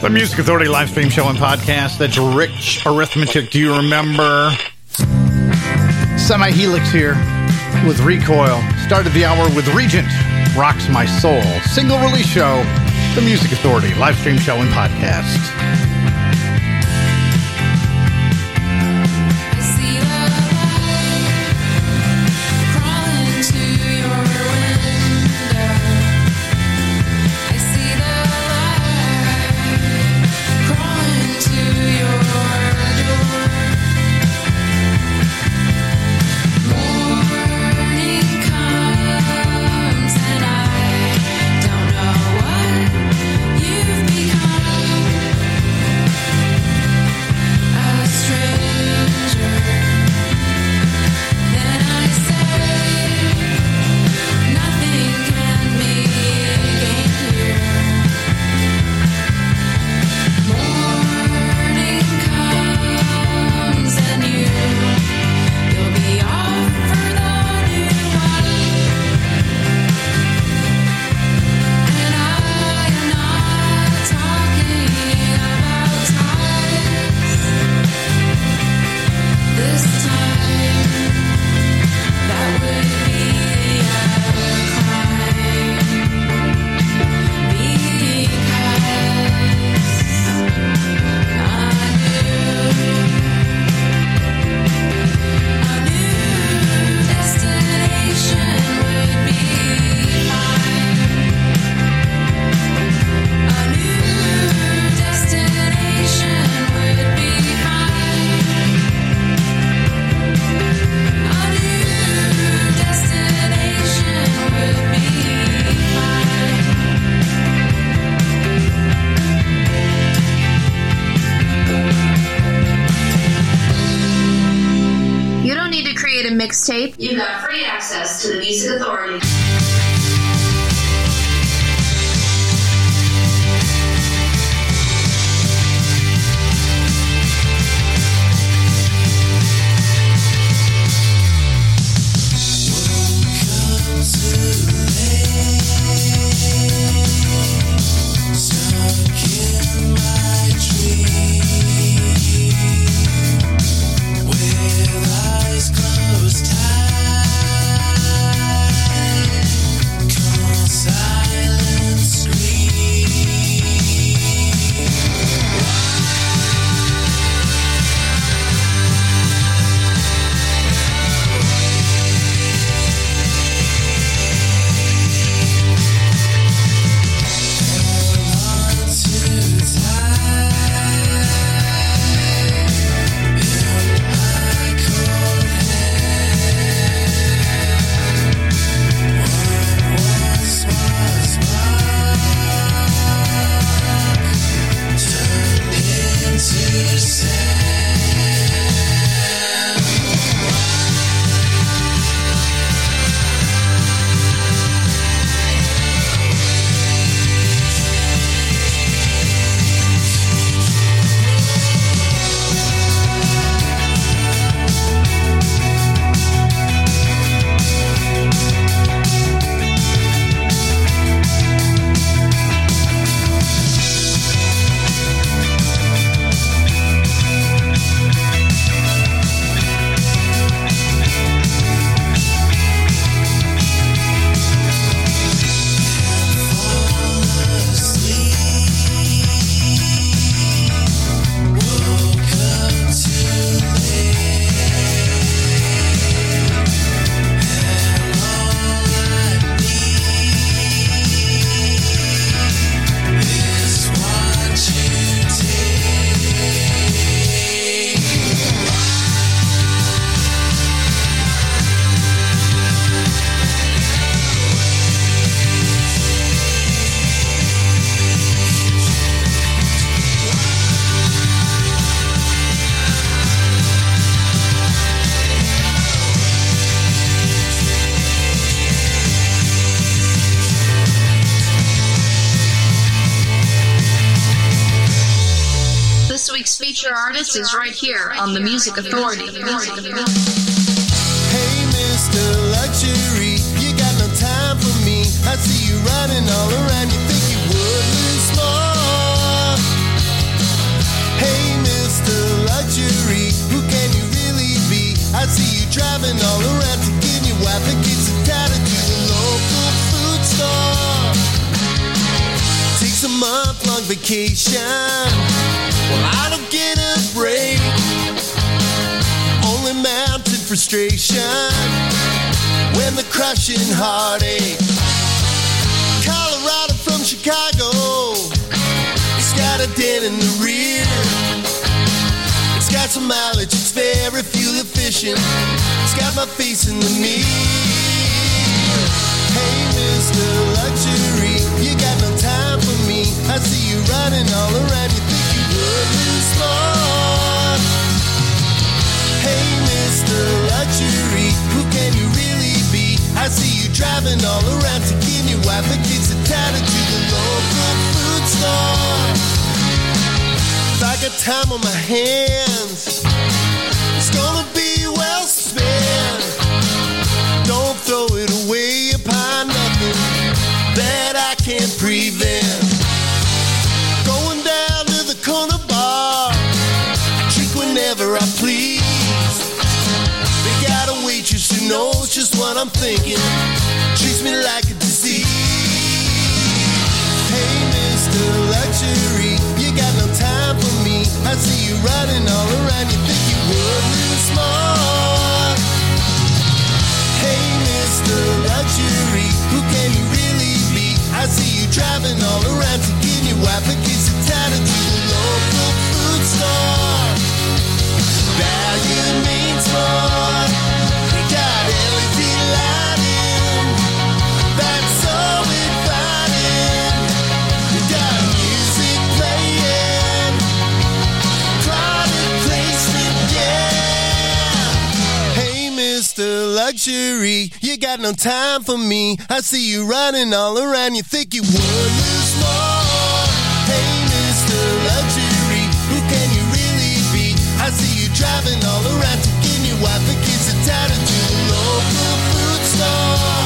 The Music Authority live stream show and podcast. That's Rich Arithmetic. Do you remember? Semihelix here with Recoil. Started the hour with Regent, Rocks My Soul. Single release show. The Music Authority live stream show and podcast. Got free access to the Music Authority. on the Music Authority. Hey, Mr. Luxury, you got no time for me. I see you running all around. You think you would? Hey, Mr. Luxury, who can you really be? I see you driving all around to your wife month long vacation. Frustration when the crushing heartache. Colorado from Chicago. It's got a dent in the rear. It's got some mileage, it's very fuel efficient. It's got my face in the mirror. My hands, it's gonna be well spent. Don't throw it away upon nothing that I can't prevent. Going down to the corner bar, I drink whenever I please. They got a waitress who knows just what I'm thinking, treats me like I see you riding all around, you think you would lose more. Hey, Mr. Luxury, who can you really be? I see you driving all around, taking your wife and kids and tatted to the local food store. Value means more. Luxury, you got no time for me. I see you running all around. You think you would lose more. Hey, Mr. Luxury, who can you really be? I see you driving all around, taking your wife and kids and tatted to the local food store.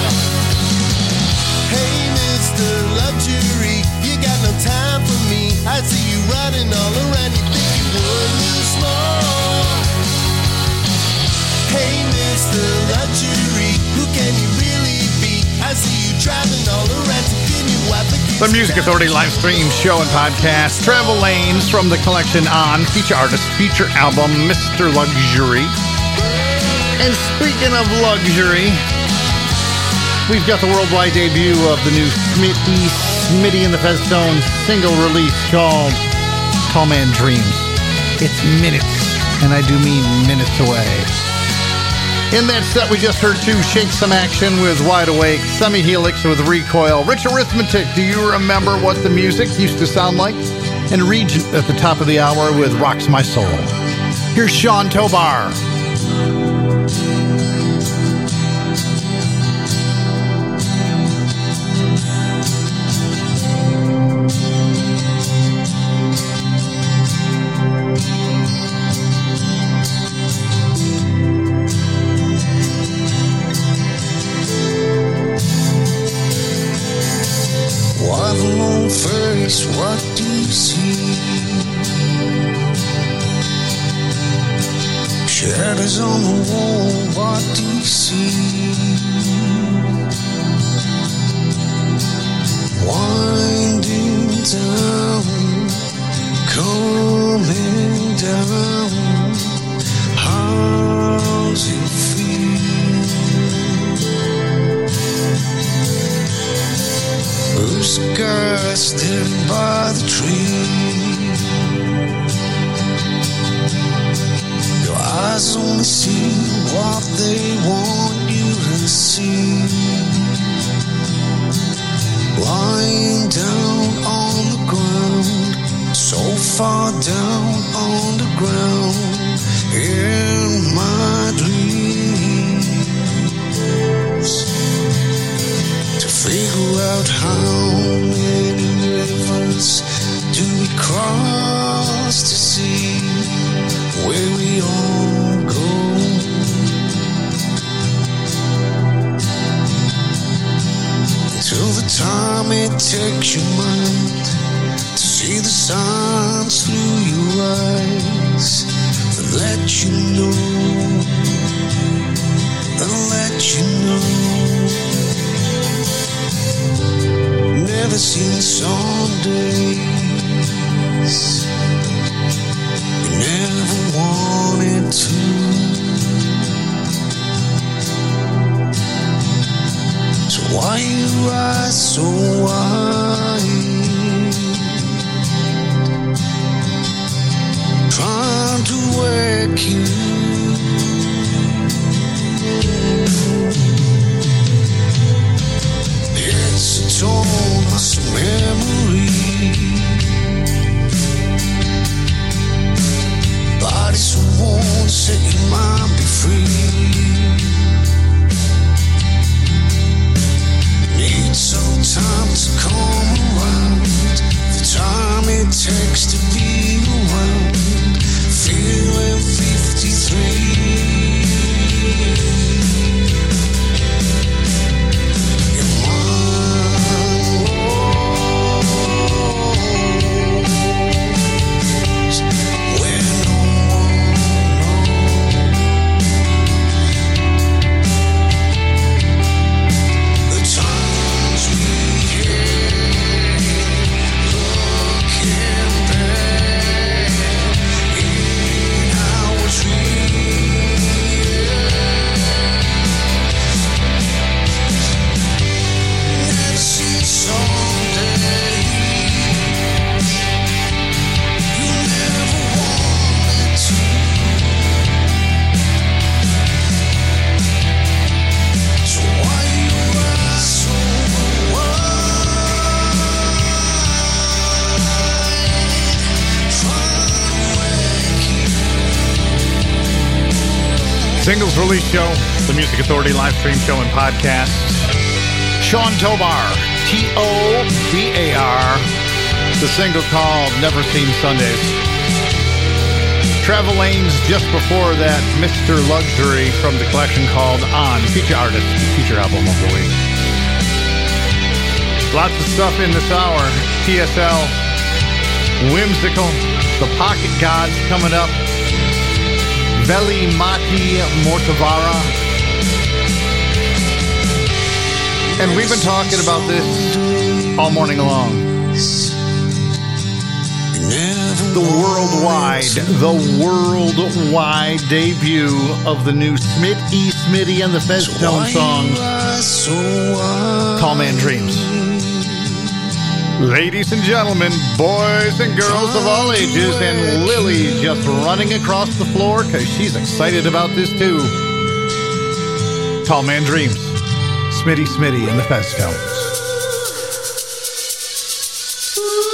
Hey, Mr. Luxury, you got no time for me. I see you running all around, you think you would The Music Authority live stream show and podcast. Travel Lanes from the collection on feature artist, feature album, Mr. Luxury. And speaking of luxury, we've got the worldwide debut of the new Smitty, Smitty and the Fezstones single release called Tall Man Dreams. It's minutes, and I do mean minutes away. In that set, we just heard two Shake Some Action with Wide Awake, Semihelix with Recoil, Rich Arithmetic. Do you remember what the music used to sound like? And Regent at the top of the hour with Rocks My Soul. Here's Sean Tobar. Far down on the ground in my dreams to figure out how many rivers do we cross to see where we all go. Till the time it takes your eyes and let you know, and let you know never seen Sunday. eyes. You never wanted to. So why you eyes so wide? To work you. It's a torn memory. Bodies who won't set your mind be free. Need some time to come around. The time it takes to Authority live stream show and podcast. Sean Tobar, T O B A R, the single called Never Seen Sundays. Travel Lanes just before that, Mr. Luxury from the collection called On, feature artist, feature album of the week. Lots of stuff in this hour. TSL, Whimsical, The Pocket Gods coming up. Veli Mati Mortavara. And we've been talking about this all morning long. The worldwide, the worldwide debut of the new Smit E. Smitty and the Fezstone songs, Tall Man Dreams. Ladies and gentlemen, boys and girls of all ages, and Lily just running across the floor because she's excited about this too. Tall Man Dreams, Smitty Smitty and the Fezstones. was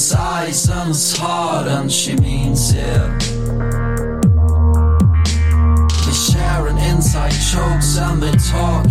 his eyes and his heart, and she means it. They share an inside jokes and they talk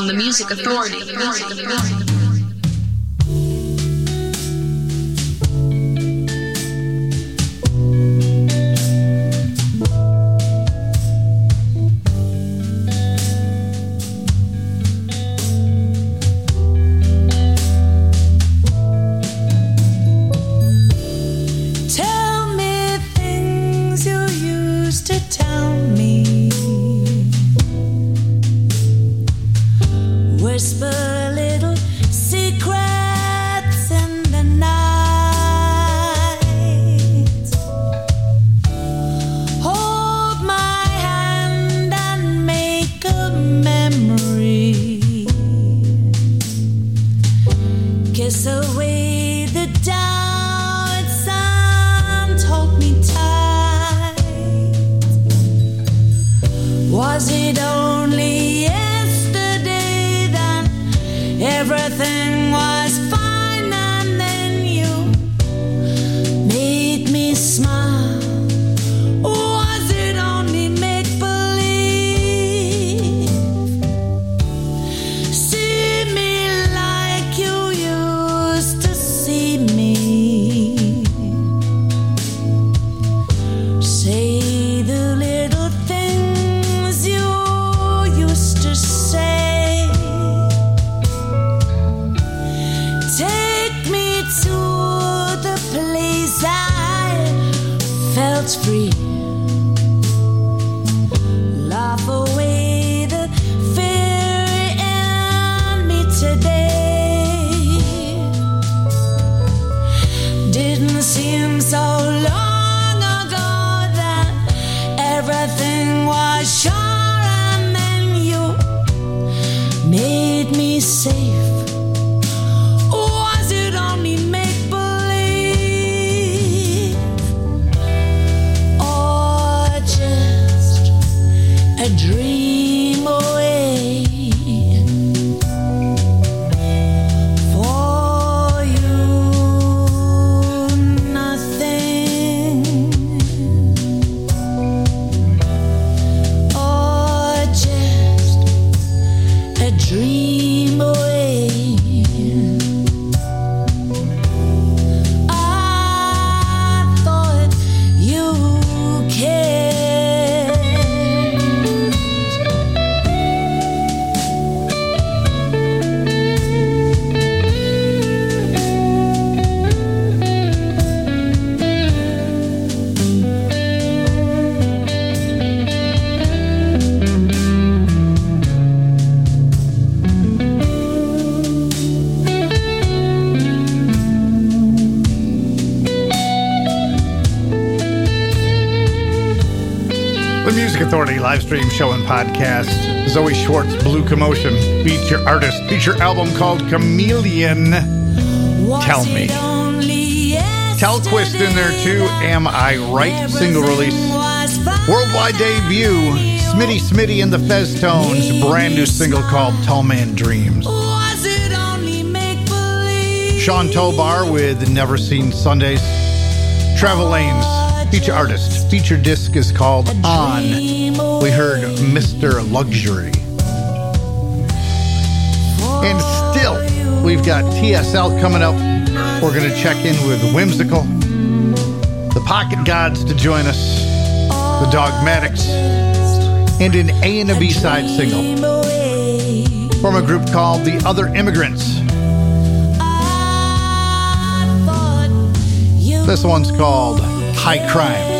on the Music Authority. The music authority. The Music Authority live stream show and podcast. Zoe Schwarz, Blue Commotion, feature artist, feature album called Chameleon. Tell me. Telquist in there too. Am I right? Single release. Everything was fine. Worldwide debut. Smitty Smitty and the Fez Tones. Brand new single called Tall Man Dreams. Was it only make believe? Sean Tobar with Never Seen Sundays. Travel Lanes, feature artist. Feature disc is called On. We heard Mr. Luxury. And still, we've got TSL coming up. We're going to check in with Whimsical, the Pocket Gods to join us, the Dogmatics, and an A and a B side single from a group called The Other Immigrants. This one's called High Crimes.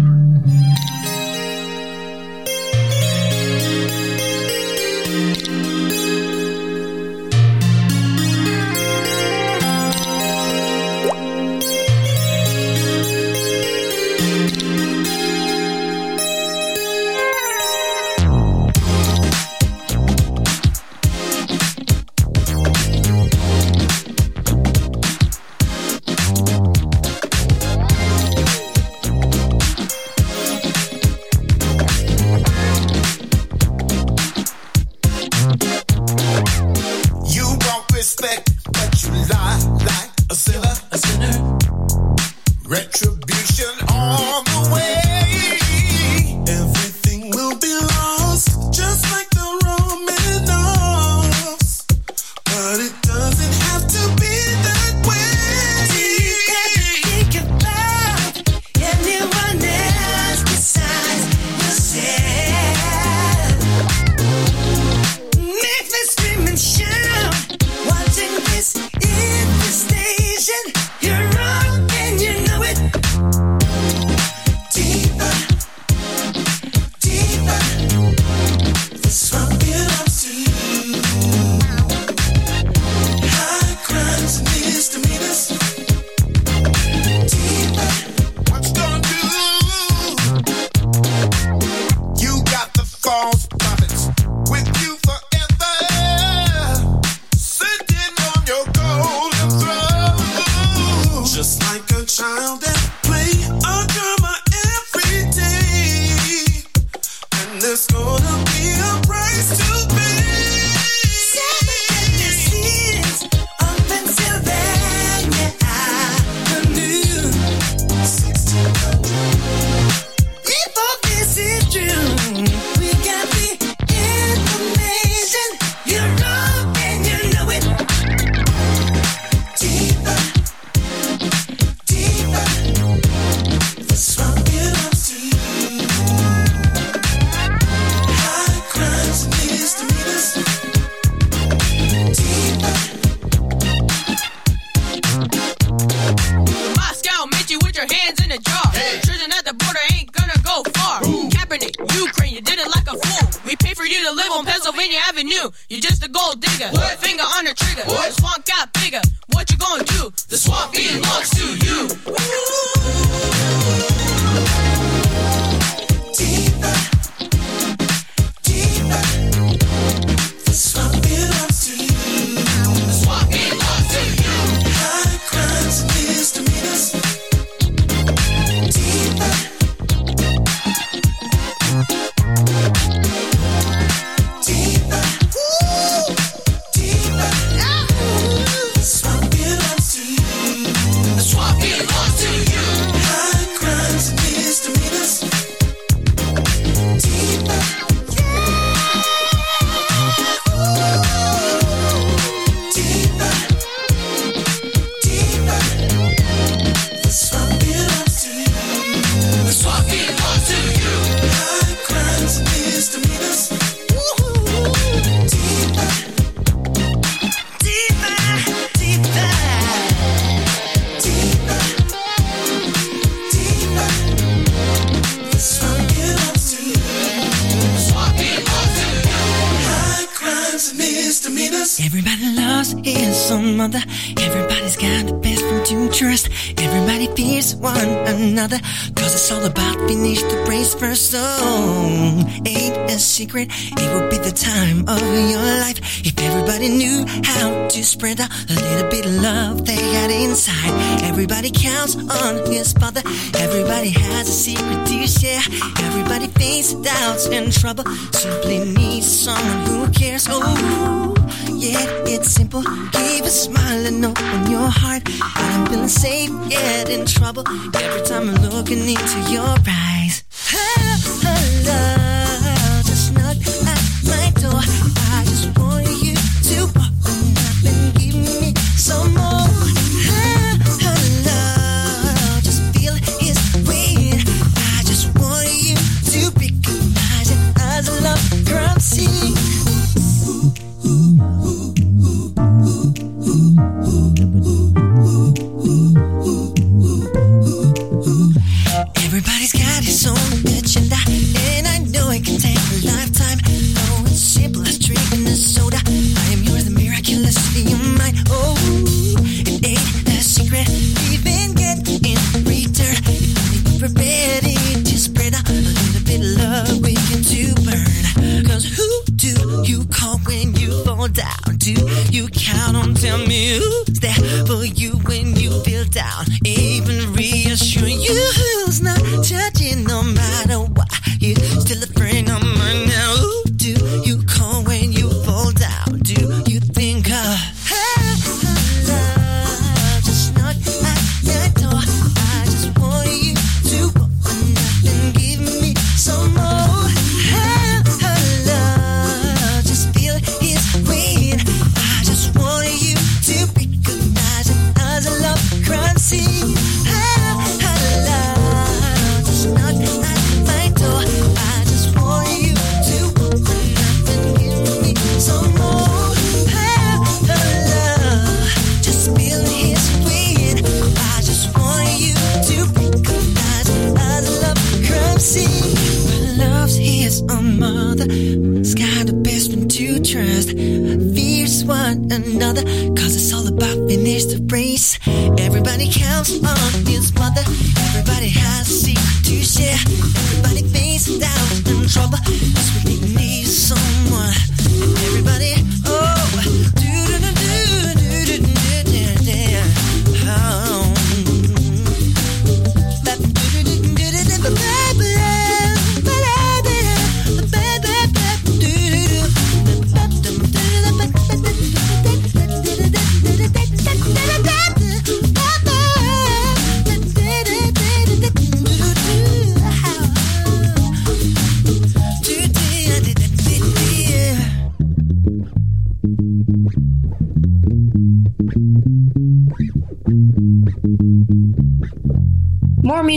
A little bit of love they had inside. Everybody counts on his father. Everybody has a secret to share. Everybody faces doubts and trouble. Simply just the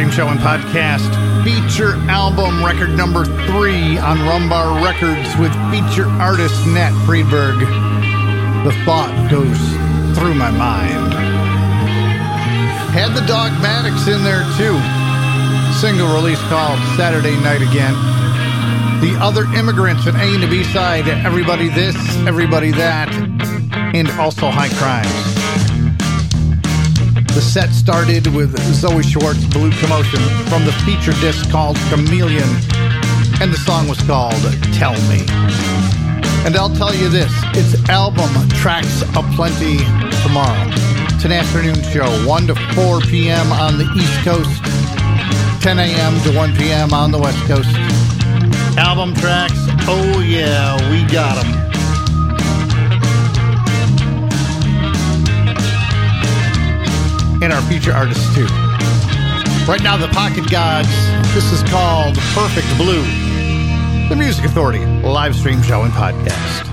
Fame Show and Podcast feature album record number three on Rumbar Records with feature artist Nat Freedberg. The thought goes through my mind. Had the Dogmatics in there too. Single release called Saturday Night Again. The Other Immigrants at A and B side, Everybody This, Everybody That, and also High Crimes. The set started with Zoe Schwarz Blue Commotion from the feature disc called Chameleon, and the song was called Tell Me. And I'll tell you this it's album tracks aplenty tomorrow. It's an afternoon show, 1 to 4 p.m. on the East Coast, 10 a.m. to 1 p.m. on the West Coast. Album tracks, oh yeah, we got them. and our future artists too. Right now, the Pocket Gods. This is called Perfect Blue, the Music Authority live stream show and podcast.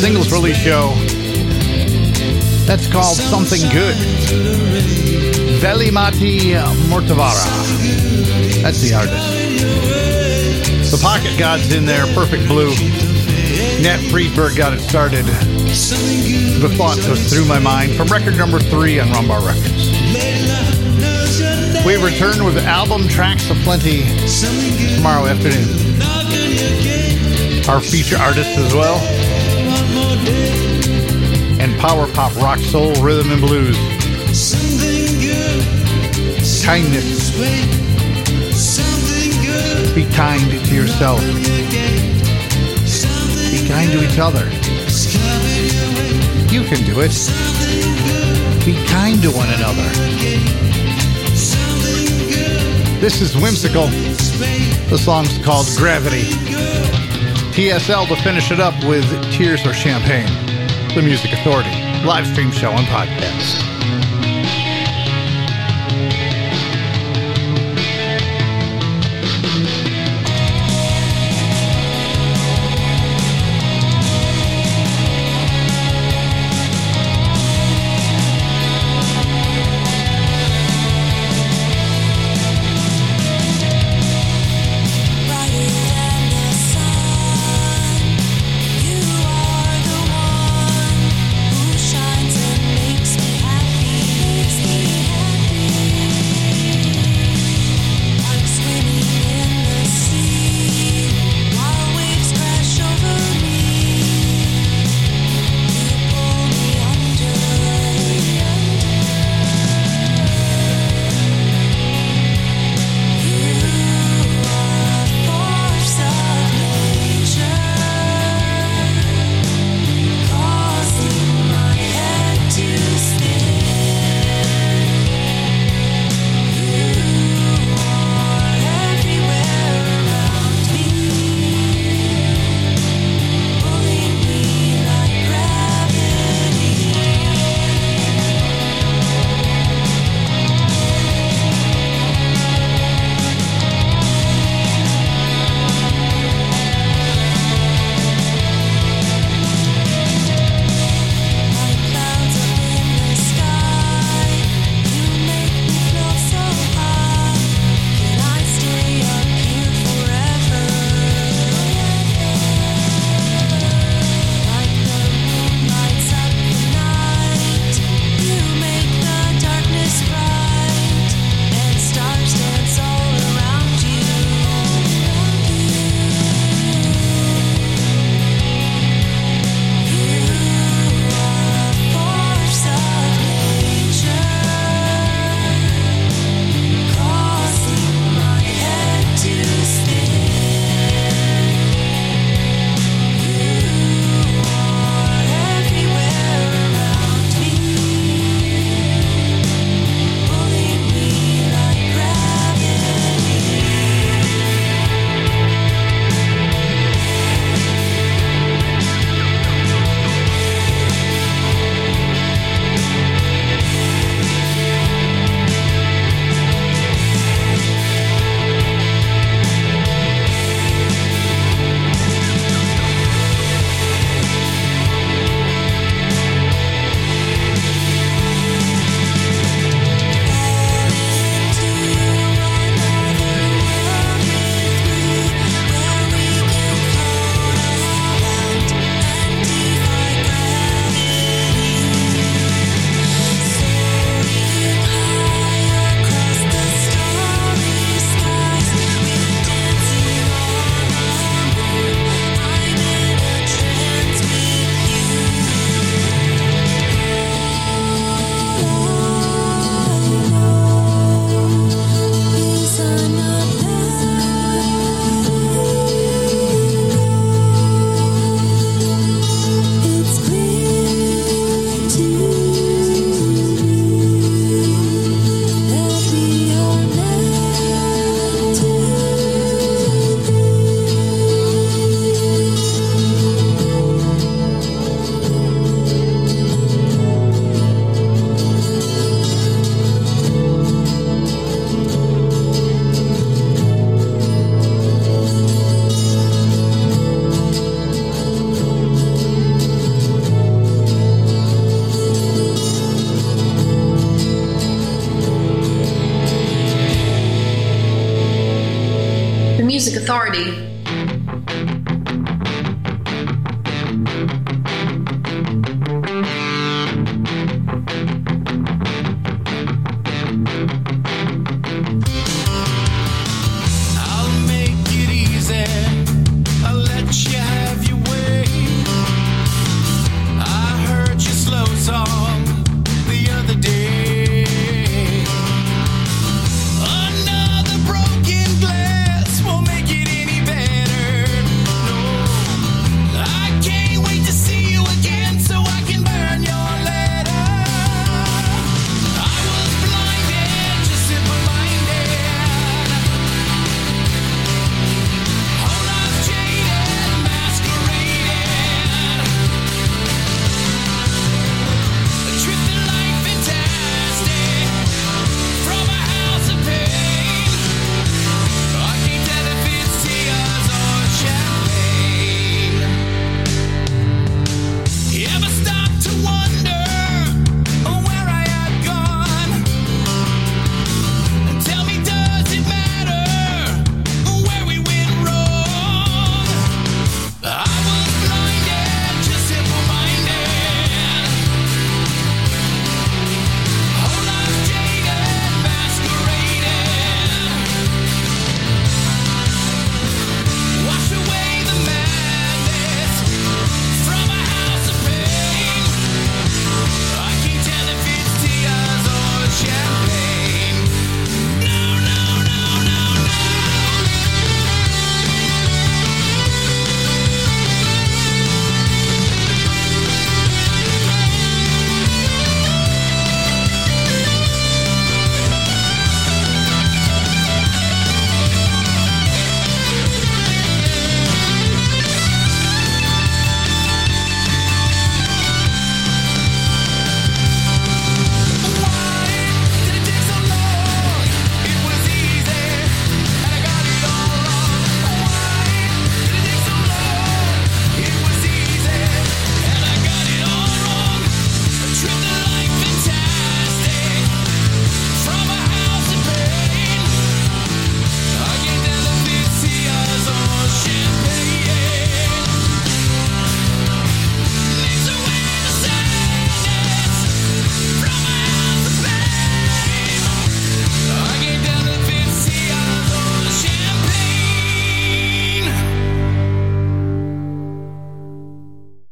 Singles release show. That's called Something Good. Velimati Mortavara. That's the artist. The Pocket Gods in there, Perfect Blue. Nat Freedberg got it started. The thought goes through my mind from record number three on Rumbar Records. We return with album tracks aplenty tomorrow afternoon. Our feature artists as well. And power pop, rock, soul, rhythm, and blues. Kindness. Be kind to yourself. Be kind to each other. You can do it. Be kind to one another. This is whimsical. The song's called Gravity. TSL to finish it up with Tears or Champagne. The Music Authority, live stream show and podcast.